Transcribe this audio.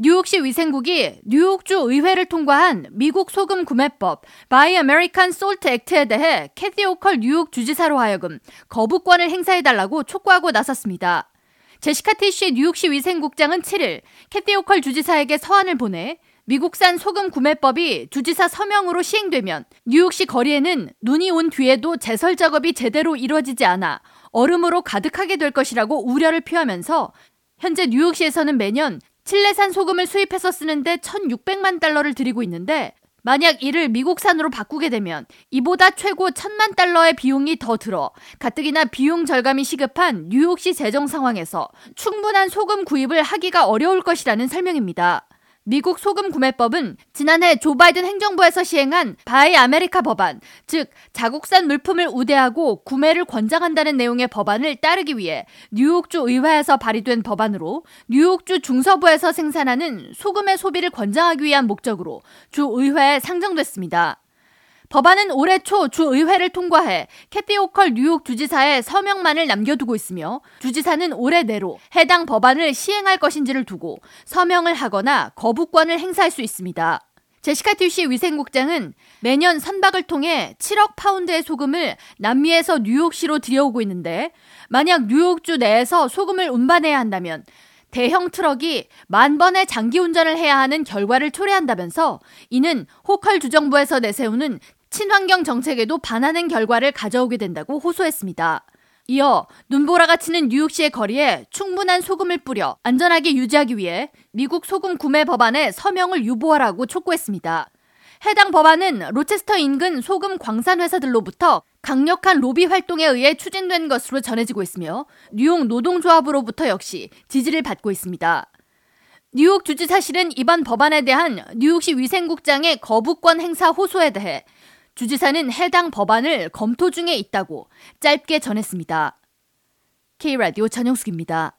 뉴욕시 위생국이 뉴욕주 의회를 통과한 미국 소금 구매법 Buy American Salt Act에 대해 캐시 호컬 뉴욕 주지사로 하여금 거부권을 행사해달라고 촉구하고 나섰습니다. 제시카 티시 뉴욕시 위생국장은 7일 캐시 호컬 주지사에게 서한을 보내 미국산 소금 구매법이 주지사 서명으로 시행되면 뉴욕시 거리에는 눈이 온 뒤에도 제설 작업이 제대로 이루어지지 않아 얼음으로 가득하게 될 것이라고 우려를 표하면서 현재 뉴욕시에서는 매년 칠레산 소금을 수입해서 쓰는데 1,600만 달러를 들이고 있는데 만약 이를 미국산으로 바꾸게 되면 이보다 최고 1천만 달러의 비용이 더 들어 가뜩이나 비용 절감이 시급한 뉴욕시 재정 상황에서 충분한 소금 구입을 하기가 어려울 것이라는 설명입니다. 미국 소금 구매법은 지난해 조 바이든 행정부에서 시행한 Buy America 법안, 즉 자국산 물품을 우대하고 구매를 권장한다는 내용의 법안을 따르기 위해 뉴욕주 의회에서 발의된 법안으로 뉴욕주 중서부에서 생산하는 소금의 소비를 권장하기 위한 목적으로 주 의회에 상정됐습니다. 법안은 올해 초 주의회를 통과해 캐시 호컬 뉴욕 주지사의 서명만을 남겨두고 있으며 주지사는 올해 내로 해당 법안을 시행할 것인지를 두고 서명을 하거나 거부권을 행사할 수 있습니다. 제시카 티시 위생국장은 매년 선박을 통해 7억 파운드의 소금을 남미에서 뉴욕시로 들여오고 있는데 만약 뉴욕주 내에서 소금을 운반해야 한다면 대형 트럭이 만 번의 장기 운전을 해야 하는 결과를 초래한다면서 이는 호컬 주정부에서 내세우는 친환경 정책에도 반하는 결과를 가져오게 된다고 호소했습니다. 이어 눈보라가 치는 뉴욕시의 거리에 충분한 소금을 뿌려 안전하게 유지하기 위해 미국 소금 구매 법안에 서명을 유보하라고 촉구했습니다. 해당 법안은 로체스터 인근 소금 광산 회사들로부터 강력한 로비 활동에 의해 추진된 것으로 전해지고 있으며 뉴욕 노동조합으로부터 역시 지지를 받고 있습니다. 뉴욕 주지사실은 이번 법안에 대한 뉴욕시 위생국장의 거부권 행사 호소에 대해 주지사는 해당 법안을 검토 중에 있다고 짧게 전했습니다. K라디오 전영숙입니다.